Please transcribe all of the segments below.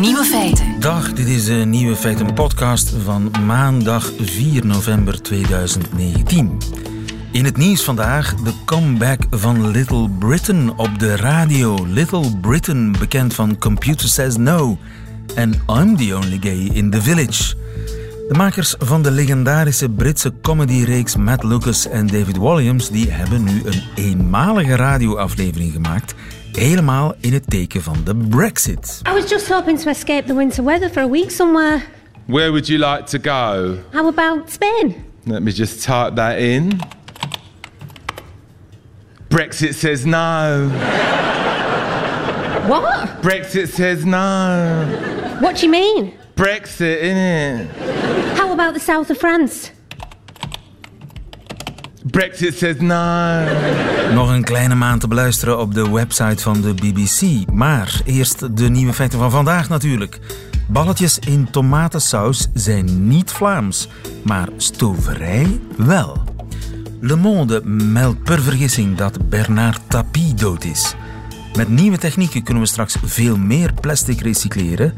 Nieuwe feiten. Dag, dit is de Nieuwe Feiten podcast van maandag 4 november 2019. In het nieuws vandaag de comeback van Little Britain op de radio. Little Britain, bekend van Computer Says No en I'm the Only Gay in the Village. De makers van de legendarische Britse comedyreeks Matt Lucas en David Williams die hebben nu een eenmalige radioaflevering gemaakt helemaal in het teken van de Brexit. I was just hoping to escape the winter weather for a week somewhere. Where would you like to go? How about Spain? Let me just type that in. Brexit says no. What? Brexit says no. What do you mean? Brexit, innit? How about the south of France? Brexit says no. Nog een kleine maand te beluisteren op de website van de BBC. Maar eerst de nieuwe feiten van vandaag natuurlijk. Balletjes in tomatensaus zijn niet Vlaams, maar stoverij wel. Le Monde meldt per vergissing dat Bernard Tapie dood is. Met nieuwe technieken kunnen we straks veel meer plastic recycleren.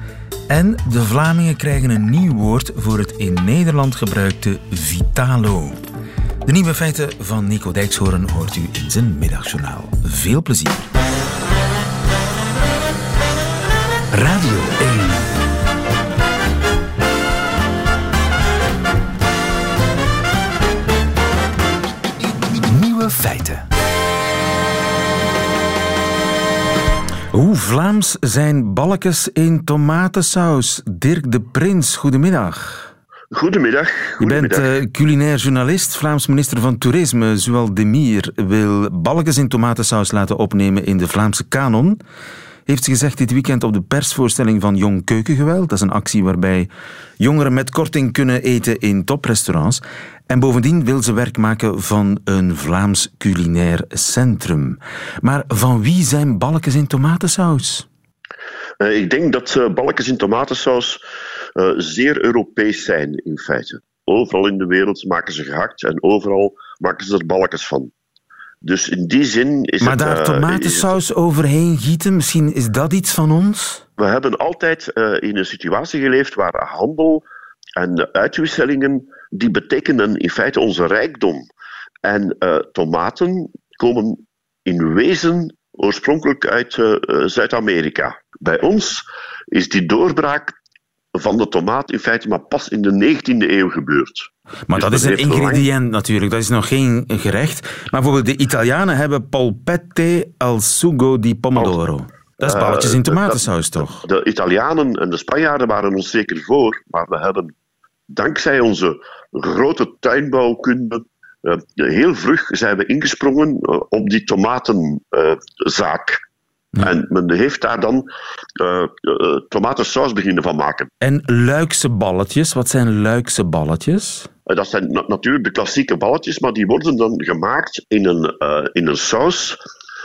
En de Vlamingen krijgen een nieuw woord voor het in Nederland gebruikte Vitalo. De nieuwe feiten van Nico Dijkshoorn hoort u in zijn middagjournaal. Veel plezier. Radio 1. Nieuwe feiten. Hoe Vlaams zijn balkjes in tomatensaus? Dirk de Prins, goedemiddag. Goedemiddag. Je bent uh, culinair journalist. Vlaams minister van Toerisme, Zual Demir, wil balkjes in tomatensaus laten opnemen in de Vlaamse kanon. Heeft ze gezegd dit weekend op de persvoorstelling van Jong Keukengeweld. Dat is een actie waarbij jongeren met korting kunnen eten in toprestaurants. En bovendien wil ze werk maken van een Vlaams culinair centrum. Maar van wie zijn balkjes in tomatensaus? Uh, ik denk dat uh, balkjes in tomatensaus uh, zeer Europees zijn, in feite. Overal in de wereld maken ze gehakt en overal maken ze er balkjes van. Dus in die zin is maar het... daar tomatensaus overheen gieten, misschien is dat iets van ons? We hebben altijd in een situatie geleefd waar handel en uitwisselingen, die betekenen in feite onze rijkdom. En tomaten komen in wezen oorspronkelijk uit Zuid-Amerika. Bij ons is die doorbraak van de tomaat in feite maar pas in de 19e eeuw gebeurd. Maar dus dat, is een ingrediënt lang... natuurlijk, dat is nog geen gerecht. Maar bijvoorbeeld de Italianen hebben polpette al sugo di pomodoro. Dat is balletjes in tomatensaus, uh, toch? De Italianen en de Spanjaarden waren ons zeker voor, maar we hebben dankzij onze grote tuinbouwkunde uh, heel vlug zijn we ingesprongen uh, op die tomatenzaak. Ja. En men heeft daar dan uh, uh, tomatensaus beginnen van maken. En luikse balletjes, wat zijn luikse balletjes? Uh, dat zijn na natuurlijk de klassieke balletjes, maar die worden dan gemaakt in een, in een saus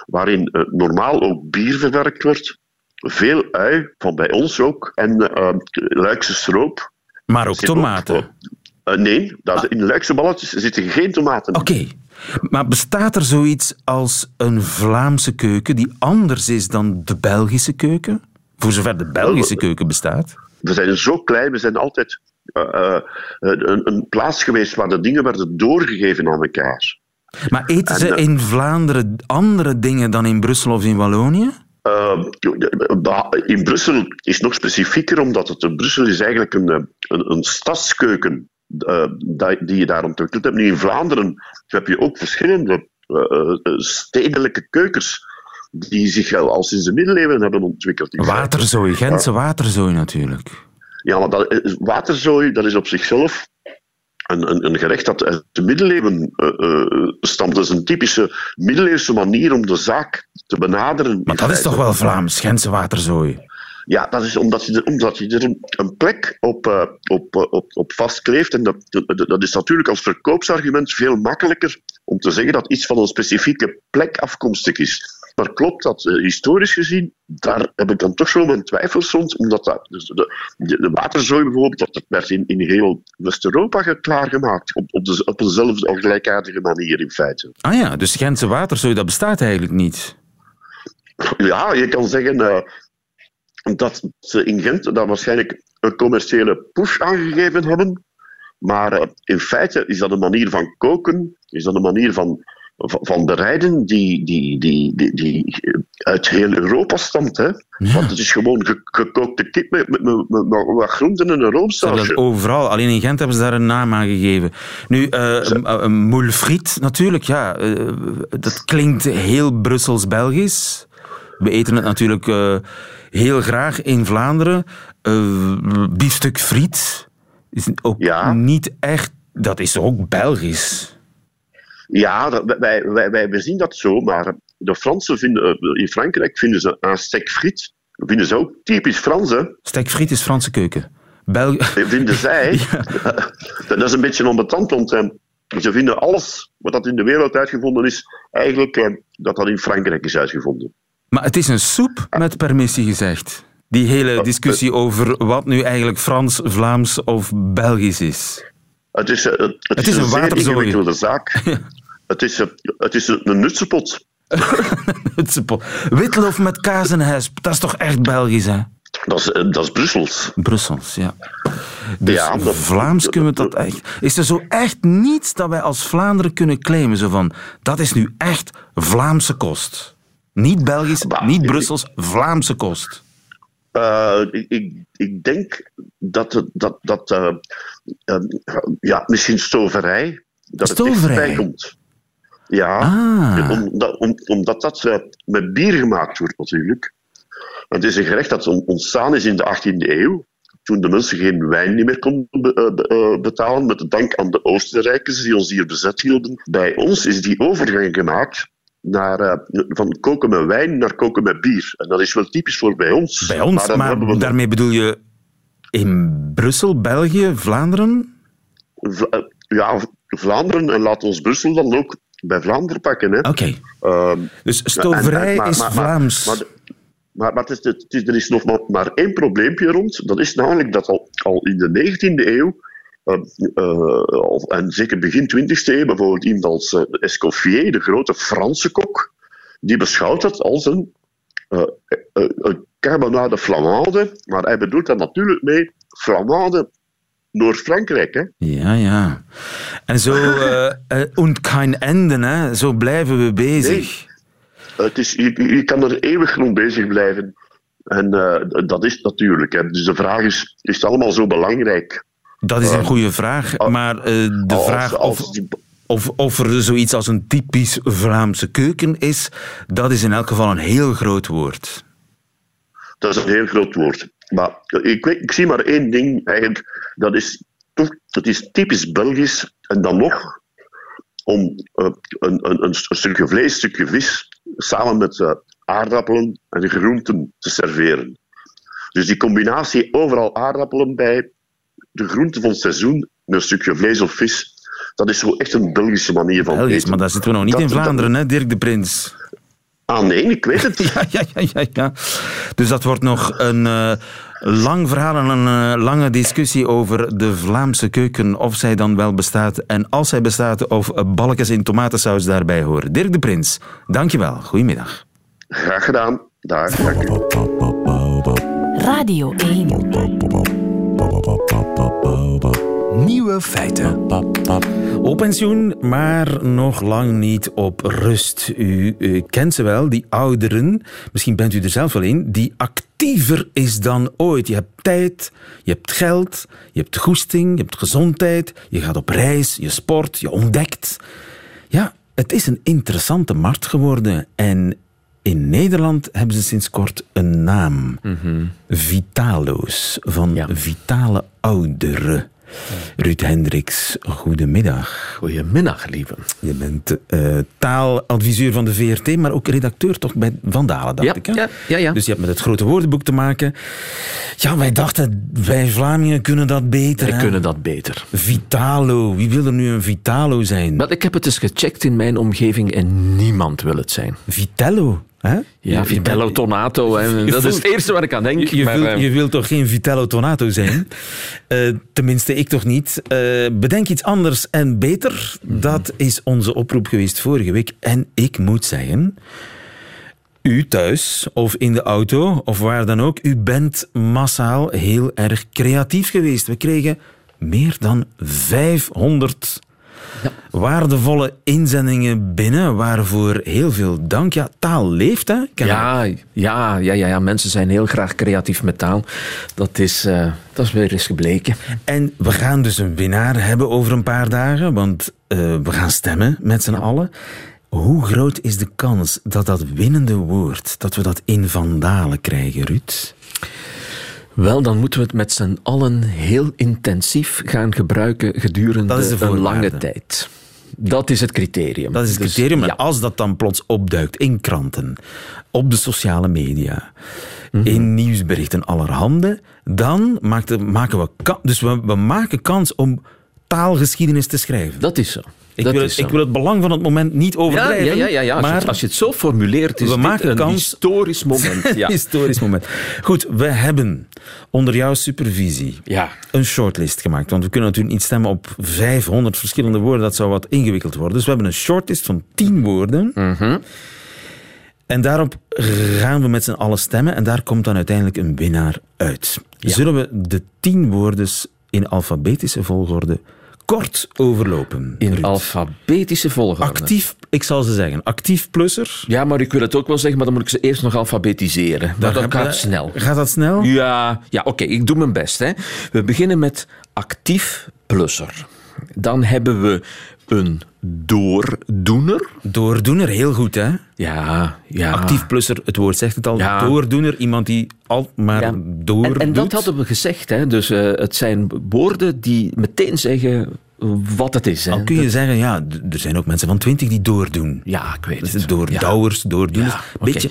waarin normaal ook bier verwerkt wordt, veel ui, van bij ons ook, en luikse stroop. Maar ook tomaten? Ook, nee, dat, in de luikse balletjes zitten geen tomaten. Oké. Okay. Maar bestaat er zoiets als een Vlaamse keuken die anders is dan de Belgische keuken? Voor zover de Belgische keuken bestaat? We zijn zo klein, we zijn altijd uh, uh, een, een, plaats geweest waar de dingen werden doorgegeven aan elkaar. Maar eten ze en, uh, in Vlaanderen andere dingen dan in Brussel of in Wallonië? in Brussel is nog specifieker, omdat het in Brussel is eigenlijk een, een, een stadskeuken die je daar ontwikkeld hebt. Nu in Vlaanderen heb je ook verschillende uh, stedelijke keukens die zich al sinds de middeleeuwen hebben ontwikkeld. Waterzooi, Gentse waterzooi natuurlijk. Ja, maar dat, waterzooi dat is op zichzelf een, een, een gerecht dat uit de middeleeuwen uh, stamt. Dat is een typische middeleeuwse manier om de zaak te benaderen. Maar dat is toch wel Vlaams, Gentse waterzooi? Ja, dat is omdat je er, omdat je er een, een plek op, uh, op, op, op vastkleeft. En dat, dat, dat is natuurlijk als verkoopsargument veel makkelijker om te zeggen dat iets van een specifieke plek afkomstig is. Maar klopt dat uh, historisch gezien? Daar heb ik dan toch zo mijn twijfels rond. Omdat dat, dus de, de, de waterzooi bijvoorbeeld, dat, dat werd in, in heel West-Europa klaargemaakt. Op, op, de, op dezelfde of gelijkaardige manier in feite. Ah ja, dus Gentse waterzooi, dat bestaat eigenlijk niet. Ja, je kan zeggen, uh, dat ze in Gent daar waarschijnlijk een commerciële push aangegeven hebben. Maar eh, in feite is dat een manier van koken, is dat een manier van, van, bereiden die, die, die, die, die uit heel Europa stamt. Hè? Want het is gewoon ge- gekookte kip met, met, met, wat groenten en een roomsausje. overal. Alleen in Gent hebben ze daar een naam aan gegeven. Nu, eh een- moule natuurlijk, ja. eh, dat klinkt heel Brussels-Belgisch. We eten het natuurlijk eh, heel graag in Vlaanderen. Eh biefstuk friet is ook Ja. niet echt... Dat is ook Belgisch. Ja, wij, wij, wij, zien dat zo, maar de Fransen vinden, eh, in Frankrijk vinden ze een steak friet, vinden ze ook typisch Frans, hè. Stekfriet is Franse keuken. Bel vinden zij. Dat is een beetje onbetand, want eh, ze vinden alles wat dat in de wereld uitgevonden is, eigenlijk eh, dat dat in Frankrijk is uitgevonden. Maar het is een soep, met permissie gezegd. Die hele discussie over wat nu eigenlijk Frans, Vlaams of Belgisch is. Het is, eh, het, het is is een waterzooi. ingewikkelde zaak. het, is, het is een een po- Witlof met kaas en hesp, dat is toch echt Belgisch, hè? Dat is, eh, dat is Brussels. Brussels, ja. Dus Ja, dat- Vlaams kunnen we dat echt... Is er zo echt niets dat wij als Vlaanderen kunnen claimen? Zo van, dat is nu echt Vlaamse kost. Niet Belgisch, Bah, niet ik- Brussels, Vlaamse kost. Eh, ik, ik, denk dat, het- dat, dat eh, eh, ja, misschien stoverij, dat het Stoverij? bij komt. Ja, Ah. omdat, om, omdat dat met bier gemaakt wordt natuurlijk. Het is een gerecht dat on- ontstaan is in de 18e eeuw, toen de mensen geen wijn meer konden be- be- betalen, met de dank aan de Oostenrijkers die ons hier bezet hielden. Bij ons is die overgang gemaakt naar, eh, van koken met wijn naar koken met bier. En dat is wel typisch voor bij ons. Bij ons, maar, we daarmee bedoel je in Brussel, België, Vlaanderen? Vla- eh, ja, Vlaanderen en laat ons Brussel dan ook bij Vlaanderen pakken. Hè. Oké. Ehm, Dus stoverij en- maar- is maar- Vlaams. Maar, maar, maar het is, het is, er is nog maar, maar één probleempje rond. Dat is namelijk dat al, al in de 19e eeuw, en zeker begin 20e eeuw, bijvoorbeeld iemand als eh, Escoffier, de grote Franse kok, die beschouwt het als een, eh, eh, een carbonade flamande. Maar hij bedoelt daar natuurlijk mee flamande Noord-Frankrijk. Hè? Ja, ja. En zo, eh eh, und kein Ende, hè. Zo blijven we bezig. Het is, je, je kan er eeuwig rond bezig blijven. En eh, dat is natuurlijk. Hè. Dus de vraag is, is het allemaal zo belangrijk? Dat is een goede vraag. Maar eh, de Als- vraag als of, die- of, of er zoiets als een typisch Vlaamse keuken is, dat is in elk geval een heel groot woord. dat is een heel groot woord. Maar ik, weet, ik zie maar één ding eigenlijk. Dat is, dat is typisch Belgisch. En dan nog om eh, een, een, een stukje vlees, een stukje vis, samen met eh, aardappelen en groenten te serveren. Dus die combinatie overal aardappelen bij, de groenten van het seizoen, met een stukje vlees of vis, dat is zo echt een Belgische manier van Belgisch, eten. maar daar zitten we nog niet Dat- in dat- Vlaanderen, hè, Dirk de Prins. Ah nee, ik weet het. Ja, ja, ja, ja, ja. Dus dat wordt nog een eh, lang verhaal en een eh, lange discussie over de Vlaamse keuken, of zij dan wel bestaat en als zij bestaat, of balkjes in tomatensaus daarbij horen. Dirk de Prins, dankjewel. Goedemiddag. Graag gedaan. Dank u. Radio 1. Nieuwe feiten. Op pensioen, maar nog lang niet op rust. U, kent ze wel, die ouderen, misschien bent u er zelf wel in, die actiever is dan ooit. Je hebt tijd, je hebt geld, je hebt goesting, je hebt gezondheid, je gaat op reis, je sport, je ontdekt. Ja, het is een interessante markt geworden en in Nederland hebben ze sinds kort een naam. Vitalo's, van Ja. vitale ouderen. Ruud Hendricks, goedemiddag. Goedemiddag, lieve. Je bent eh, taaladviseur van de VRT, maar ook redacteur toch bij Vandalen, dacht Ja, ik. Hè? ja, ja, ja. Dus je hebt met het grote woordenboek te maken. Ja, wij dachten, wij Vlamingen kunnen dat beter. Wij hè? kunnen dat beter. Vitalo, wie wil er nu een Vitalo zijn? Maar ik heb het eens gecheckt in mijn omgeving en niemand wil het zijn. Vitello, hè? Ja, Vitello Tonato. Hè. Dat is het eerste waar ik aan denk. Je, maar, wilt, eh, je wilt toch geen Vitello Tonato zijn? Eh, tenminste, ik toch niet. Eh, bedenk iets anders en beter. Dat is onze oproep geweest vorige week. En ik moet zeggen, U thuis of in de auto of waar dan ook, u bent massaal heel erg creatief geweest. We kregen meer dan 500 waardevolle inzendingen binnen, waarvoor heel veel dank. Ja, taal leeft, hè? Ja, ja, ja, ja, ja, mensen zijn heel graag creatief met taal. Dat is, uh, dat is weer eens gebleken. En we gaan dus een winnaar hebben over een paar dagen, want uh, we gaan stemmen met z'n allen. Hoe groot is de kans dat dat winnende woord, dat we dat in vandalen krijgen, Ruud? Wel, dan moeten we het met z'n allen heel intensief gaan gebruiken gedurende een lange tijd. Dat is het criterium. Dat is het dus, criterium. En als dat dan plots opduikt in kranten, op de sociale media, mm-hmm. in nieuwsberichten allerhande, dan maken we, dus we, we maken kans om taalgeschiedenis te schrijven. Dat is zo. Ik wil, het, ik wil, het, belang van het moment niet overdrijven. Ja, ja, ja, ja. Als, maar je, als, je, het zo formuleert, is we maken een kans, historisch moment. Ja. historisch moment. Goed, we hebben onder jouw supervisie ja. een shortlist gemaakt. Want we kunnen natuurlijk niet stemmen op 500 verschillende woorden. Dat zou wat ingewikkeld worden. Dus we hebben een shortlist van 10 woorden. Mm En daarop gaan we met z'n allen stemmen. En daar komt dan uiteindelijk een winnaar uit. Zullen we de 10 woorden in alfabetische volgorde kort overlopen. In Ruud. alfabetische volgorde. Actief, ik zal ze zeggen, actief plusser. Ja, maar ik wil het ook wel zeggen, maar dan moet ik ze eerst nog alfabetiseren. Maar dat gaat snel. Gaat dat snel? Ja, ja oké, ik doe mijn best. Hè. We beginnen met actief plusser. Dan hebben we een doordoener. Doordoener, heel goed, hè? Ja, ja. Actief plusser, het woord zegt het al. Ja. Doordoener, iemand die al maar ja. door en, en dat hadden we gezegd, hè? Dus uh, het zijn woorden die meteen zeggen wat het is. Hè? Al kun je zeggen, ja, er zijn ook mensen van twintig die doordoen. Ja, ik weet dus het. Doordouwers, ja. doordoeners. Ja, okay. Beetje.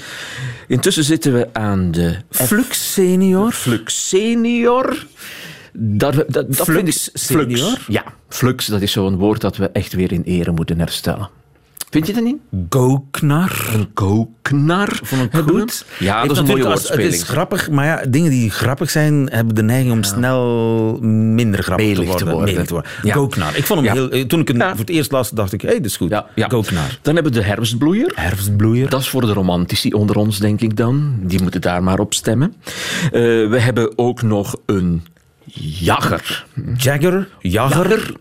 Intussen zitten we aan de... Flux senior. Flux senior. Dat, dat, dat flux senior? Flux. Ja, flux, dat is zo'n woord dat we echt weer in ere moeten herstellen. Vind je dat niet? Goknar. Een goknar. Vond ik goed. Ja, dat is een mooie woordspeling. Het is grappig, maar ja, dingen die grappig zijn, hebben de neiging om ja. snel minder grappig Melig te worden. worden. Te worden. Ja. Goknar. Ik vond hem ja. heel... Toen ik hem voor het eerst las, dacht ik, hé, hey, dat is goed. Ja. Ja. Goknar. Dan hebben we de herfstbloeier. Herfstbloeier. Dat is voor de romantici onder ons, denk ik dan. Die moeten daar maar op stemmen. Uh, we hebben ook nog een Jagger. Jagger? Jagger? Jagger.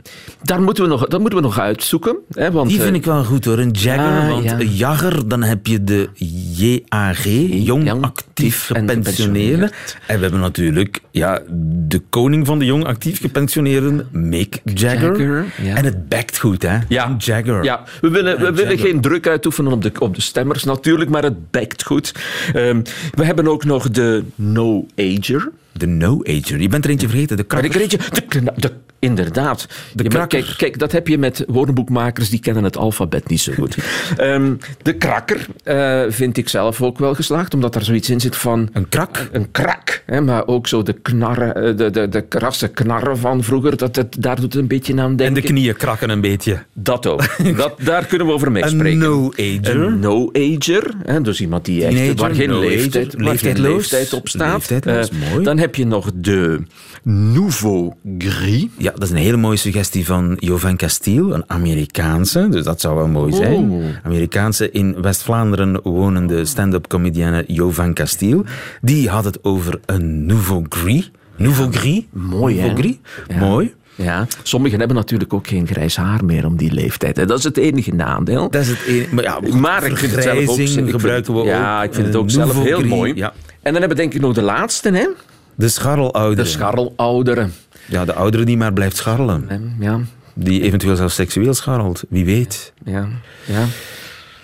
Daar moeten we nog, dat moeten we nog uitzoeken. Hè, want, Die vind ik wel goed hoor, een Jagger. Ah, want ja. Jagger, dan heb je de JAG, Jong, Jong Actief en Gepensioneerden. En we hebben natuurlijk ja, de koning van de Jong Actief Gepensioneerden, Mick Jagger. Jagger, ja. En het bekt goed, hè? Ja. Jagger. Ja, we willen, we willen geen druk uitoefenen op de, op de stemmers natuurlijk, maar het bekt goed. Ehm, we hebben ook nog de no-ager. De no-ager. Je bent er eentje vergeten, de Maar ik krakker. weet je, de, kna- de- inderdaad. De krakker. kijk, kijk, dat heb je met woordenboekmakers, die kennen het alfabet niet zo goed. Ehm, de krakker eh, vind ik zelf ook wel geslaagd, omdat er zoiets in zit van... Een krak? Een krak, hè, maar ook zo de knarren, eh, de, de, de krasse knarren van vroeger, dat het, daar doet het een beetje aan En denken. de knieën krakken een beetje. Dat ook. Dat, daar kunnen we over Een meespreken. no-ager. Een no-ager, hè, dus iemand die echt, waar geen leeftijd, leeftijdloos. leeftijd op staat. Leeftijdloos, Eh, mooi. Dan heb je nog de nouveau gris. Ja, dat is een hele mooie suggestie van Jovan Castiel, een Amerikaanse. Dus dat zou wel mooi zijn. Oeh. Amerikaanse in West-Vlaanderen wonende stand-up comedienne Jovan Castiel. Die had het over een nouveau gris. Nouveau gris? Mooi, hè? nouveau gris. Ja. Mooi. Ja, sommigen hebben natuurlijk ook geen grijs haar meer om die leeftijd. hè. Dat is het enige nadeel. Dat is het enige. Maar, ja, Maar ik vind het zelf ook... gebruiken we Ja, ook. ik vind het ook zelf heel gris, mooi. Ja. En dan hebben we denk ik nog de laatste, hè? De scharrelouderen. De scharrelouderen. Ja, de oudere die maar blijft scharrelen. Ja, Die eventueel zelfs seksueel scharrelt. Wie weet. ja, ja.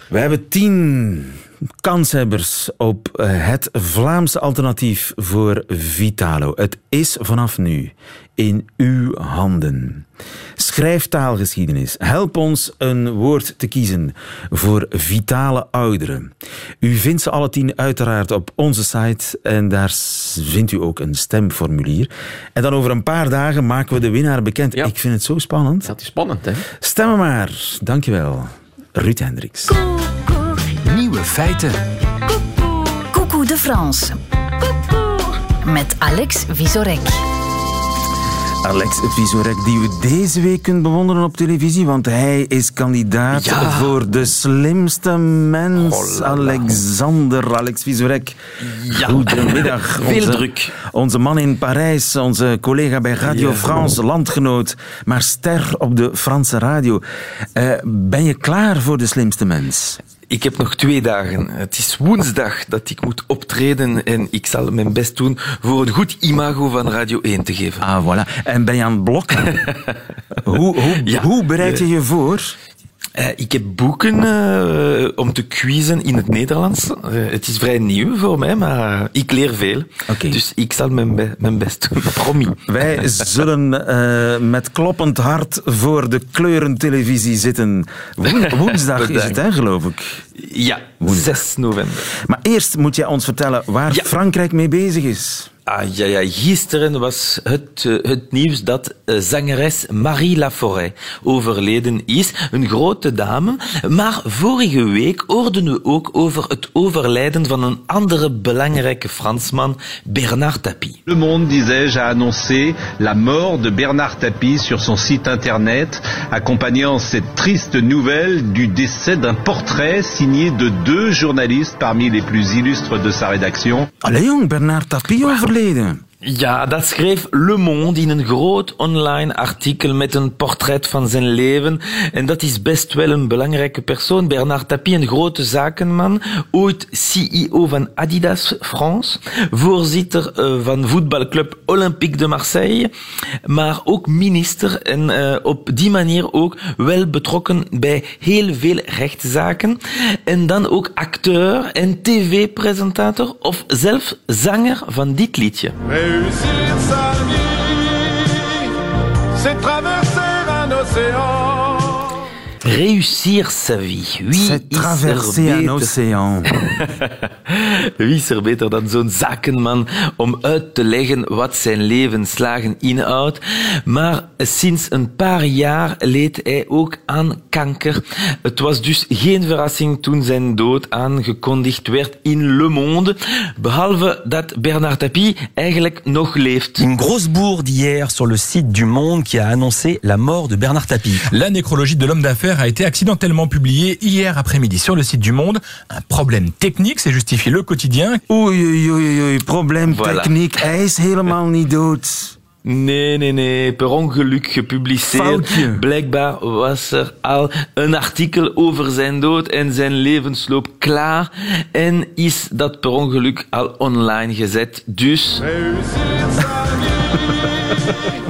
We hebben tien kanshebbers op eh, het Vlaamse alternatief voor Vitalo. Het is vanaf nu in uw handen. Schrijf taalgeschiedenis. Help ons een woord te kiezen voor vitale ouderen. U vindt ze alle tien uiteraard op onze site en daar vindt u ook een stemformulier. En dan over een paar dagen maken we de winnaar bekend. Ja. Ik vind het zo spannend. Dat is spannend, hè? Stemmen maar. Dankjewel. Ruud Hendricks. Nieuwe feiten. Coucou de France. Met Alex Visorek. Alex Vizorek, die we deze week kunt bewonderen op televisie, want hij is kandidaat Ja. voor de slimste mens. Alexander, Alex Vizorek. Ja. Goedemiddag. Veel Onze- druk. Onze man in Parijs, onze collega bij Radio Ja. France, landgenoot, maar ster op de Franse radio. Eh, ben je klaar voor de slimste mens? Ik heb nog twee dagen. Het is woensdag dat ik moet optreden en ik zal mijn best doen voor een goed imago van Radio 1 te geven. Ah, voilà. En ben je aan het blokken? hoe, hoe, Ja. hoe bereid je je voor? Eh, ik heb boeken eh, om te quizzen in het Nederlands. Eh, het is vrij nieuw voor mij, maar ik leer veel. Dus ik zal mijn, be- mijn best doen. Promis. Wij zullen met kloppend hart voor de kleurentelevisie zitten. Woen- woensdag is het, hè, geloof ik. Ja, 6 november. Maar eerst moet jij ons vertellen waar Ja. Frankrijk mee bezig is. Ah, ja, ja, gisteren was het, eh, het nieuws dat eh, zangeres Marie Laforêt overleden is. Een grote dame. Maar vorige week hoorden we ook over het overlijden van een andere belangrijke Fransman, Bernard Tapie. Le Monde, disais-je, a annoncé la mort de Bernard Tapie sur son site internet, accompagnant cette triste nouvelle du décès d'un portrait signé de deux journalistes parmi les plus illustres de sa rédaction. Jong, Bernard Tapie overleden verleden. Ja, dat schreef Le Monde in een groot online artikel met een portret van zijn leven. En dat is best wel een belangrijke persoon. Bernard Tapie, een grote zakenman, ooit CEO van Adidas France, voorzitter eh, van voetbalclub Olympique de Marseille, maar ook minister en eh, op die manier ook wel betrokken bij heel veel rechtszaken. En dan ook acteur en tv-presentator of zelfs zanger van dit liedje. Sa c'est traverser un océan. Réussir sa vie. Wie C'est er traverser un océan. Wie is er beter dan zo'n zakenman om uit te leggen wat zijn levensslagen inhoudt? Maar sinds een paar jaar leed hij ook aan kanker. Het was dus geen verrassing toen zijn dood aangekondigd werd in Le Monde, behalve dat Bernard Tapie eigenlijk nog leeft. Une grosse bourde hier sur le site du Monde qui a annoncé la mort de Bernard Tapie. La nécrologie de l'homme d'affaires a été accidentellement publiée hier après-midi sur le site du Monde. Un problème technique, c'est justifié le quotidien. Oei, oei, oei, oei, probleem Voilà. techniek. Hij is helemaal niet dood. Nee, nee, nee, per ongeluk gepubliceerd. Foutje. Blijkbaar was er al een artikel over zijn dood en zijn levensloop klaar. En is dat per ongeluk al online gezet. Dus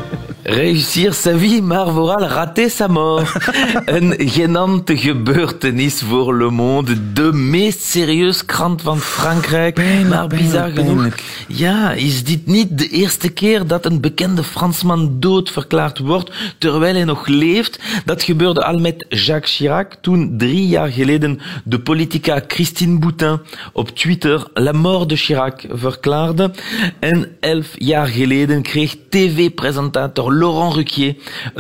Réussir sa vie. vooral rater sa mort. een genante gebeurtenis voor Le Monde. De meest serieuze krant van Frankrijk. maar bizar genoeg. pijnlijk. Ja, is dit niet de eerste keer dat een bekende Fransman dood verklaard wordt terwijl hij nog leeft? Dat gebeurde al met Jacques Chirac toen drie jaar geleden de politica Christine Boutin op Twitter la mort de Chirac verklaarde. En elf jaar geleden kreeg tv-presentator Laurent Ruquier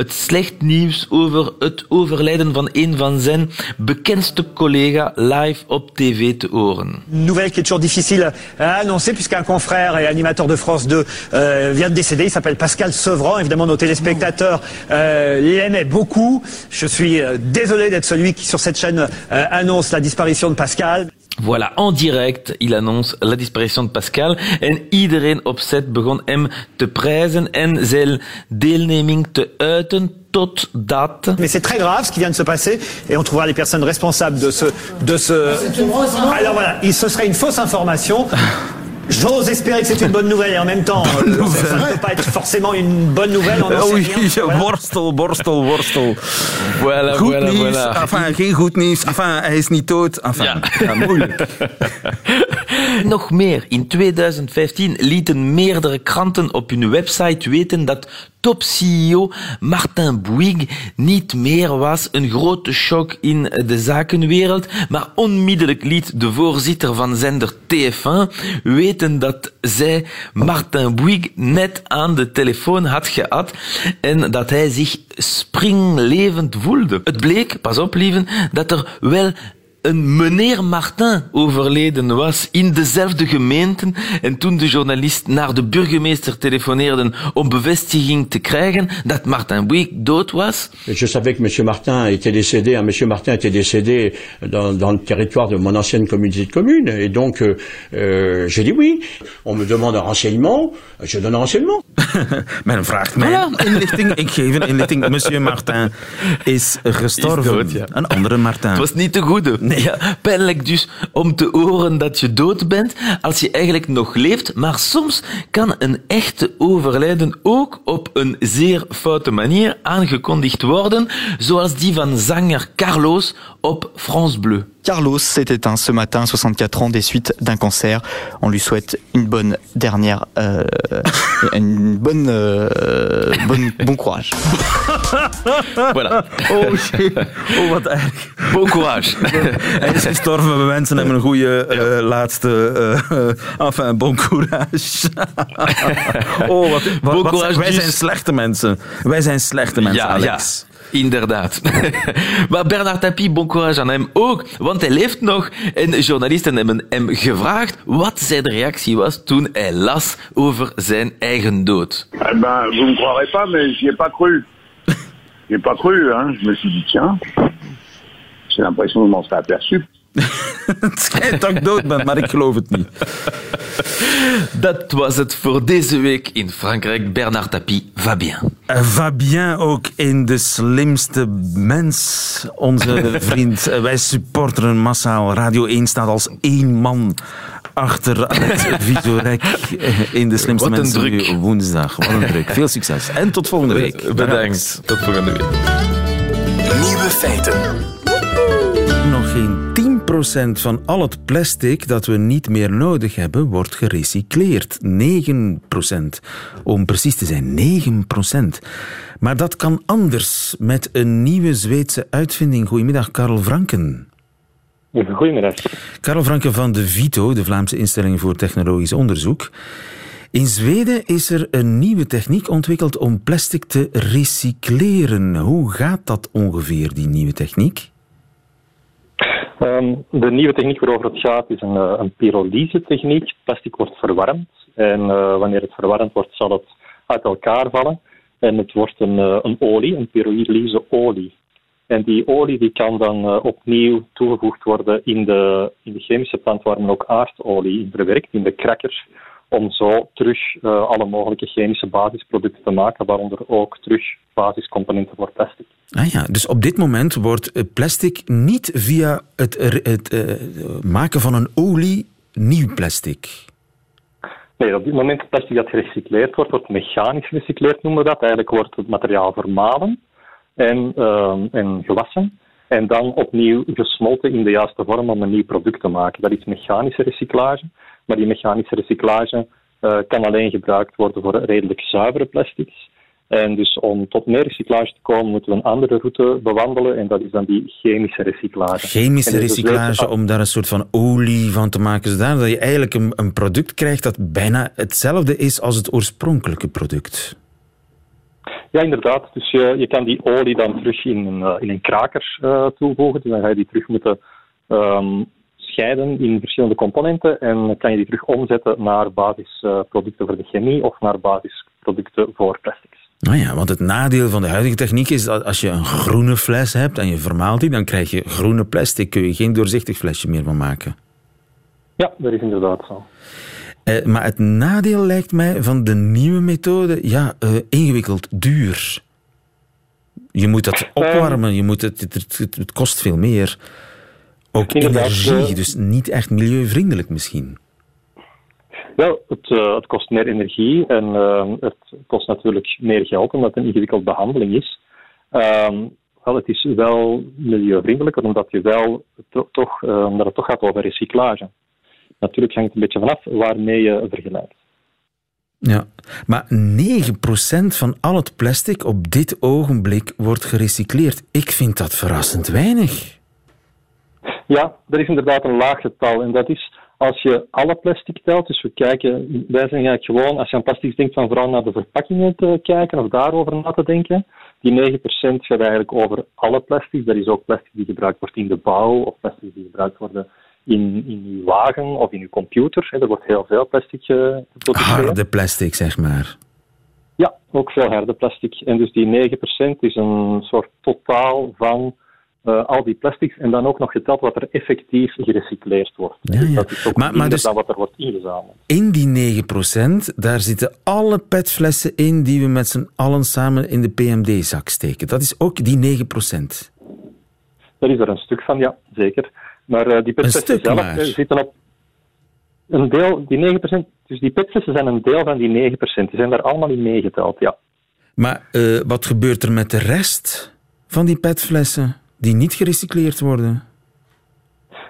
slecht over van van bekendste live op tv te horen. Nouvelle qui est toujours difficile à annoncer puisqu'un confrère et animateur de France 2 euh, vient de décéder. Il s'appelle Pascal Sevran. Évidemment, nos téléspectateurs euh, l'aimaient beaucoup. Je suis euh, désolé d'être celui qui, sur cette chaîne, euh, annonce la disparition de Pascal. Voilà, en direct, il annonce la disparition de Pascal en iedereen op set begon hem te prijzen en zijn deelneming te uiten totdat... Mais c'est très grave ce qui vient de se passer et on trouvera les personnes responsables de ce... De ce... Alors voilà, il, ce serait une fausse information. J'ose espérer que c'est une bonne nouvelle et en même temps, euh, ça ne peut pas être forcément une bonne nouvelle. On Oei, rien. Voilà. worstel, worstel, worstel. Voilà, Goed voilà, nieuws, voilà. enfin, geen goed nieuws. Enfin, hij is niet dood. Enfin, Ja. ja, moeilijk. Nog meer. In 2015 lieten meerdere kranten op hun website weten dat top-CEO Martin Bouygues niet meer was. Een grote shock in de zakenwereld. Maar onmiddellijk liet de voorzitter van zender TF1 weten dat zij Martin Bouygues net aan de telefoon had gehad en dat hij zich springlevend voelde. Het bleek, pas op lieven, dat er wel een meneer Martin overleden was in dezelfde gemeente. En toen de journalist naar de burgemeester telefoneerde om bevestiging te krijgen dat Martin Bouygues dood was. Je savais que M. Martin était décédé. M. Martin était décédé dans, dans, le territoire de mon ancienne communauté de communes. Et donc, euh, euh, j'ai dit oui. On me demande un renseignement. Je donne un renseignement. Men vraagt mij voilà. inlichting. Ik geef een inlichting. Monsieur Martin is gestorven. Is dood, ja. Een andere Martin. Het was niet de goede. Nee. Ja, pijnlijk dus om te horen dat je dood bent als je eigenlijk nog leeft. Maar soms kan een echte overlijden ook op een zeer foute manier aangekondigd worden, zoals die van zanger Carlos op France Bleu. Carlos s'est éteint ce matin, 64 ans, des suites d'un cancer. On lui souhaite une bonne dernière, euh, une bonne, euh, bonne, bon courage. voilà. Oh shit. Oh, wat erg. Bon courage. Hij is gestorven, we wensen hem een goede uh, laatste, uh, enfin, bon courage. oh, wat, wat, bon wat, courage wij dus. zijn slechte mensen. Wij zijn slechte mensen, ja, Alex. Ja. Inderdaad. maar Bernard Tapie, bon courage aan hem ook, want hij leeft nog. En journalisten hebben hem gevraagd wat zijn reactie was toen hij las over zijn eigen dood. Eh ben, vous ne croirez pas, mais j'y ai pas cru. J'y ai pas cru, hein. Je me suis dit, tiens, j'ai l'impression que je m'en serais aperçu. het schijnt dat ik dood ben, maar ik geloof het niet. Dat was het voor deze week in Frankrijk. Bernard Tapie, va bien. Va bien ook in de slimste mens, onze vriend. Uh, wij supporteren massaal. Radio 1 staat als één man achter het Visorek in de slimste Wat een mensen druk. woensdag. Wat een druk. Veel succes. En tot volgende week. Bedankt. Tot volgende week. Nieuwe feiten. Nog geen 10% van al het plastic dat we niet meer nodig hebben, wordt gerecycleerd. 9%. Om precies te zijn, 9%. Maar dat kan anders met een nieuwe Zweedse uitvinding. Goedemiddag, Karel Franken. Goedemiddag. Karel Franken van de VITO, de Vlaamse instelling voor technologisch onderzoek. In Zweden is er een nieuwe techniek ontwikkeld om plastic te recycleren. Hoe gaat dat ongeveer, die nieuwe techniek? Um, de nieuwe techniek waarover het gaat is een, uh, een pyrolyse-techniek. Plastic wordt verwarmd en uh, wanneer het verwarmd wordt zal het uit elkaar vallen. En het wordt een, uh, een olie, een pyrolyse-olie. En die olie die kan dan opnieuw toegevoegd worden in de, in de chemische plant waar men ook aardolie in verwerkt, in de crackers om zo terug uh, alle mogelijke chemische basisproducten te maken, waaronder ook terug basiscomponenten voor plastic. Ah ja, dus op dit moment wordt plastic niet via het, het uh, maken van een olie nieuw plastic. Nee, op dit moment het plastic dat gerecycleerd wordt, wordt mechanisch gerecycleerd, noemen we dat. Eigenlijk wordt het materiaal vermalen en, uh, en gewassen. En dan opnieuw gesmolten in de juiste vorm om een nieuw product te maken. Dat is mechanische recyclage. Maar die mechanische recyclage uh, kan alleen gebruikt worden voor redelijk zuivere plastics. En dus om tot meer recyclage te komen, moeten we een andere route bewandelen. En dat is dan die chemische recyclage. Chemische dus recyclage, dus om daar een soort van olie van te maken. Zodat je eigenlijk een, een product krijgt dat bijna hetzelfde is als het oorspronkelijke product. Ja, inderdaad. Dus je, je kan die olie dan terug in een, uh, in een kraker uh, toevoegen. Dus dan ga je die terug moeten um, scheiden in verschillende componenten en kan je die terug omzetten naar basisproducten voor de chemie of naar basisproducten voor plastics. Nou ja, want het nadeel van de huidige techniek is dat als je een groene fles hebt en je vermaalt die, dan krijg je groene plastic. Kun je geen doorzichtig flesje meer van maken. Ja, dat is inderdaad zo. Uh, maar het nadeel lijkt mij van de nieuwe methode, ja, uh, ingewikkeld, duur. Je moet dat opwarmen, je moet het, het, het, het kost veel meer. Ook energie, dus niet echt milieuvriendelijk misschien. Wel, het, uh, het kost meer energie en uh, het kost natuurlijk meer geld omdat het een ingewikkelde behandeling is. Um, wel, het is wel milieuvriendelijker omdat, je wel to toch, omdat het toch gaat over recyclage. Natuurlijk hangt het een beetje vanaf waarmee je vergelijkt. Ja, maar 9% van al het plastic op dit ogenblik wordt gerecycleerd. Ik vind dat verrassend weinig. Ja, er is inderdaad een laag getal. En dat is als je alle plastic telt. Dus we kijken, wij zijn eigenlijk gewoon, als je aan plastic denkt, van vooral naar de verpakkingen te kijken of daarover na te denken. Die 9% gaat eigenlijk over alle plastic. Er is ook plastic die gebruikt wordt in de bouw of plastic die gebruikt worden in, in uw wagen of in uw computer. Er wordt heel veel plastic geproduceerd. Harde plastic, zeg maar. Ja, ook veel harde plastic. En dus die 9% is een soort totaal van uh, al die plastics en dan ook nog geteld wat er effectief gerecycleerd wordt. Ja, ja. Dat is ook maar, maar dus dan wat er wordt ingezameld. In die 9%, daar zitten alle petflessen in die we met z'n allen samen in de PMD-zak steken. Dat is ook die 9%. Dat is er een stuk van, ja, zeker. Maar uh, die petflessen zelf maar. zitten op een deel, die 9%, dus die petflessen zijn een deel van die 9%. Die zijn daar allemaal in meegeteld, ja. Maar uh, wat gebeurt er met de rest van die petflessen? Die niet gerecycleerd worden?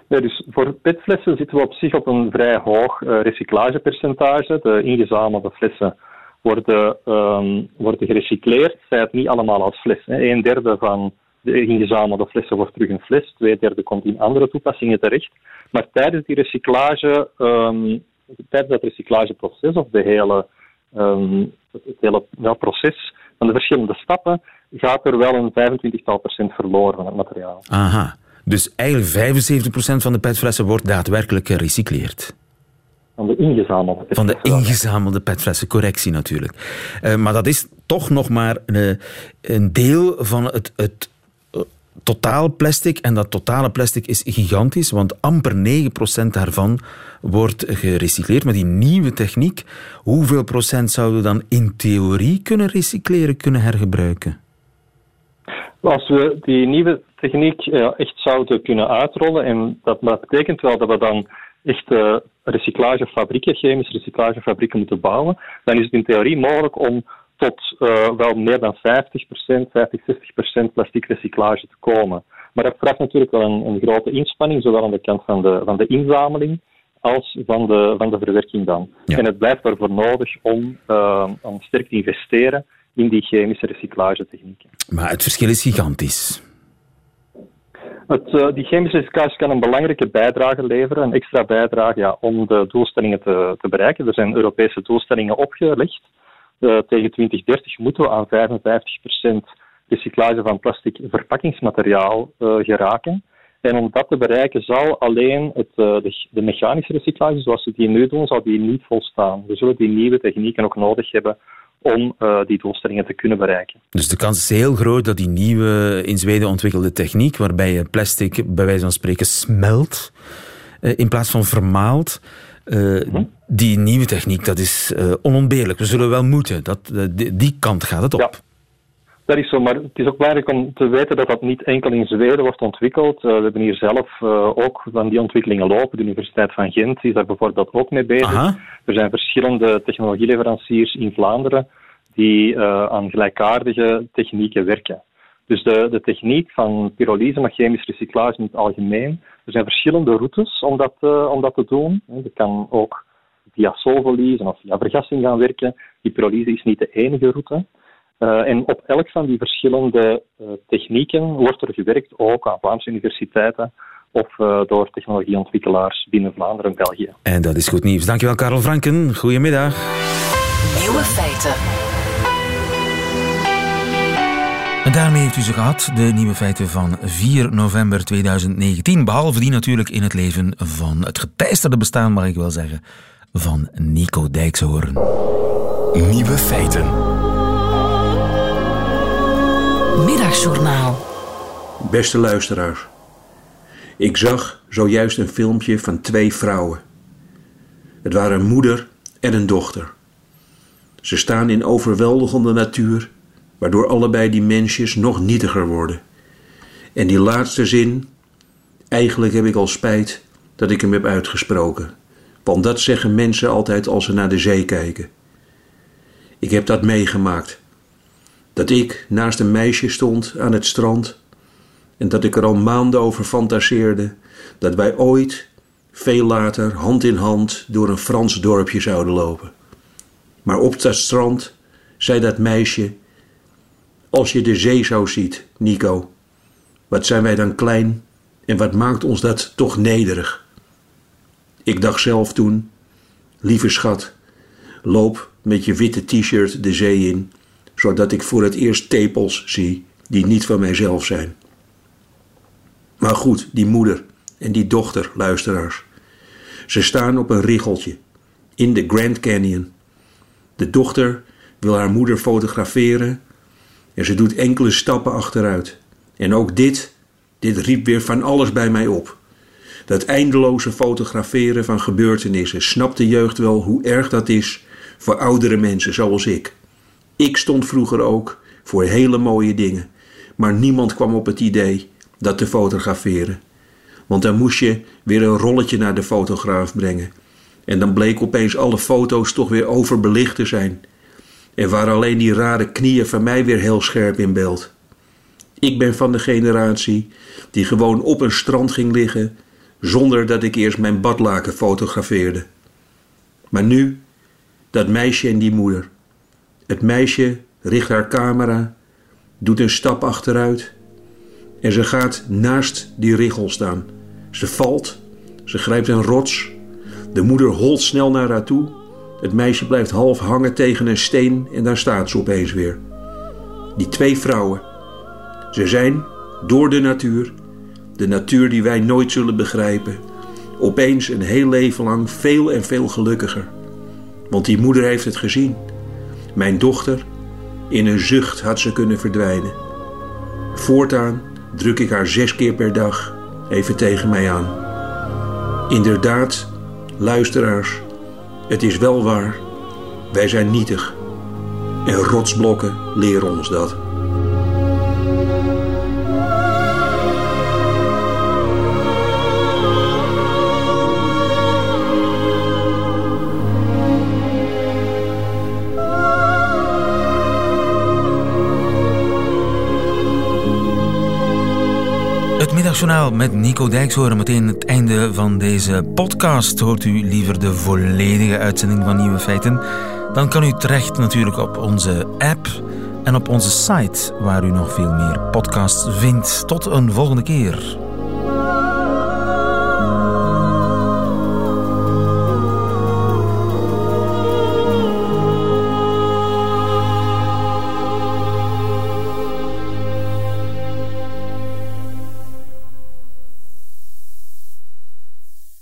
Dus voor petflessen zitten we op zich op een vrij hoog uh, recyclagepercentage. De ingezamelde flessen worden, um, worden gerecycleerd, zij het niet allemaal als fles. Een derde van de ingezamelde flessen wordt terug een fles, twee derde komt in andere toepassingen terecht. Maar tijdens die recyclage, um, tijdens dat recyclageproces of de hele, um, het, hele wel, proces van de verschillende stappen, gaat er wel een 25 procent verloren van het materiaal. Aha. Dus eigenlijk 75% van de petflessen wordt daadwerkelijk gerecycleerd. Van de ingezamelde petflessen. Van de ingezamelde petflessen, correctie natuurlijk. Uh, maar dat is toch nog maar uh, een deel van het, het totaal plastic. En dat totale plastic is gigantisch, want amper 9% daarvan wordt gerecycleerd. Maar die nieuwe techniek, hoeveel procent zouden we dan in theorie kunnen recycleren, kunnen hergebruiken? Als we die nieuwe techniek uh, echt zouden kunnen uitrollen, en dat, betekent wel dat we dan echt uh, recyclagefabrieken, chemische recyclagefabrieken moeten bouwen, dan is het in theorie mogelijk om tot uh, wel meer dan 50%, 50, 60% plastic recyclage te komen. Maar dat vraagt natuurlijk wel een, een, grote inspanning, zowel aan de kant van de, van de inzameling als van de, van de verwerking dan. Ja. En het blijft daarvoor nodig om, uh, om sterk te investeren in die chemische recyclagetechnieken. Maar het verschil is gigantisch. Het, uh, die chemische recyclage kan een belangrijke bijdrage leveren, een extra bijdrage ja, om de doelstellingen te, te, bereiken. Er zijn Europese doelstellingen opgelegd. Uh, tegen 2030 moeten we aan 55% recyclage van plastic verpakkingsmateriaal uh, geraken. En om dat te bereiken zal alleen het, de, de, mechanische recyclage, zoals we die nu doen, zal die niet volstaan. We zullen die nieuwe technieken ook nodig hebben om die doelstellingen te kunnen bereiken. Dus de kans is heel groot dat die nieuwe in Zweden ontwikkelde techniek, waarbij je plastic bij wijze van spreken smelt in plaats van vermaalt, uh, hm? die nieuwe techniek, dat is onontbeerlijk. We zullen wel moeten. Dat, die, die, kant gaat het op. Ja. Dat is zo, maar het is ook belangrijk om te weten dat dat niet enkel in Zweden wordt ontwikkeld. Uh, we hebben hier zelf uh, ook van die ontwikkelingen lopen. De Universiteit van Gent is daar bijvoorbeeld ook mee bezig. Aha. Er zijn verschillende technologieleveranciers in Vlaanderen die uh, aan gelijkaardige technieken werken. Dus de, de techniek van pyrolyse, maar chemisch recyclage in het algemeen. Er zijn verschillende routes om dat, om dat te doen. Je kan ook via solvolyse of via vergassing gaan werken. Die pyrolyse is niet de enige route. Uh, en op elk van die verschillende uh, technieken wordt er gewerkt, ook aan Vlaamse universiteiten of uh, door technologieontwikkelaars binnen Vlaanderen en België. En dat is goed nieuws. Dankjewel, Karel Franken. Goedemiddag. Nieuwe feiten. En daarmee heeft u ze gehad, de nieuwe feiten van 4 november 2019. Behalve die natuurlijk in het leven van het geteisterde bestaan, mag ik wel zeggen, van Nico Dijkshoorn. Nieuwe feiten. Middagjournaal. Beste luisteraars. Ik zag zojuist een filmpje van twee vrouwen. Het waren een moeder en een dochter. Ze staan in overweldigende natuur, waardoor allebei die mensjes nog nietiger worden. En die laatste zin, eigenlijk heb ik al spijt dat ik hem heb uitgesproken. Want dat zeggen mensen altijd als ze naar de zee kijken. Ik heb dat meegemaakt dat ik naast een meisje stond aan het strand en dat ik er al maanden over fantaseerde dat wij ooit, veel later, hand in hand door een Frans dorpje zouden lopen. Maar op dat strand zei dat meisje: Als je de zee zo ziet, Nico, wat zijn wij dan klein En wat maakt ons dat toch nederig? Ik dacht zelf toen, lieve schat, loop met je witte t-shirt de zee in, zodat ik voor het eerst tepels zie die niet van mijzelf zijn. Maar goed, die moeder en die dochter, luisteraars. Ze staan op een riggeltje in de Grand Canyon. De dochter wil haar moeder fotograferen en ze doet enkele stappen achteruit. En ook dit, dit riep weer van alles bij mij op. Dat eindeloze fotograferen van gebeurtenissen. Snapt de jeugd wel hoe erg dat is voor oudere mensen zoals ik? Ik stond vroeger ook voor hele mooie dingen, maar niemand kwam op het idee dat te fotograferen. Want dan moest je weer een rolletje naar de fotograaf brengen. En dan bleek opeens alle foto's toch weer overbelicht te zijn. En waren alleen die rare knieën van mij weer heel scherp in beeld. Ik ben van de generatie die gewoon op een strand ging liggen zonder dat ik eerst mijn badlaken fotografeerde. Maar nu, dat meisje en die moeder. Het meisje richt haar camera, doet een stap achteruit en ze gaat naast die richel staan. Ze valt, ze grijpt een rots. De moeder holt snel naar haar toe. Het meisje blijft half hangen tegen een steen en daar staat ze opeens weer. Die twee vrouwen. Ze zijn, door de natuur, de natuur die wij nooit zullen begrijpen, opeens een heel leven lang veel en veel gelukkiger. Want die moeder heeft het gezien. Mijn dochter, in een zucht had ze kunnen verdwijnen. Voortaan druk ik haar zes keer per dag even tegen mij aan. Inderdaad, luisteraars, het is wel waar. Wij zijn nietig. En rotsblokken leren ons dat. Middagjournaal met Nico Dijkshoorn. Meteen het einde van deze podcast. Hoort u liever de volledige uitzending van Nieuwe Feiten? Dan kan u terecht natuurlijk op onze app en op onze site, waar u nog veel meer podcasts vindt. Tot een volgende keer.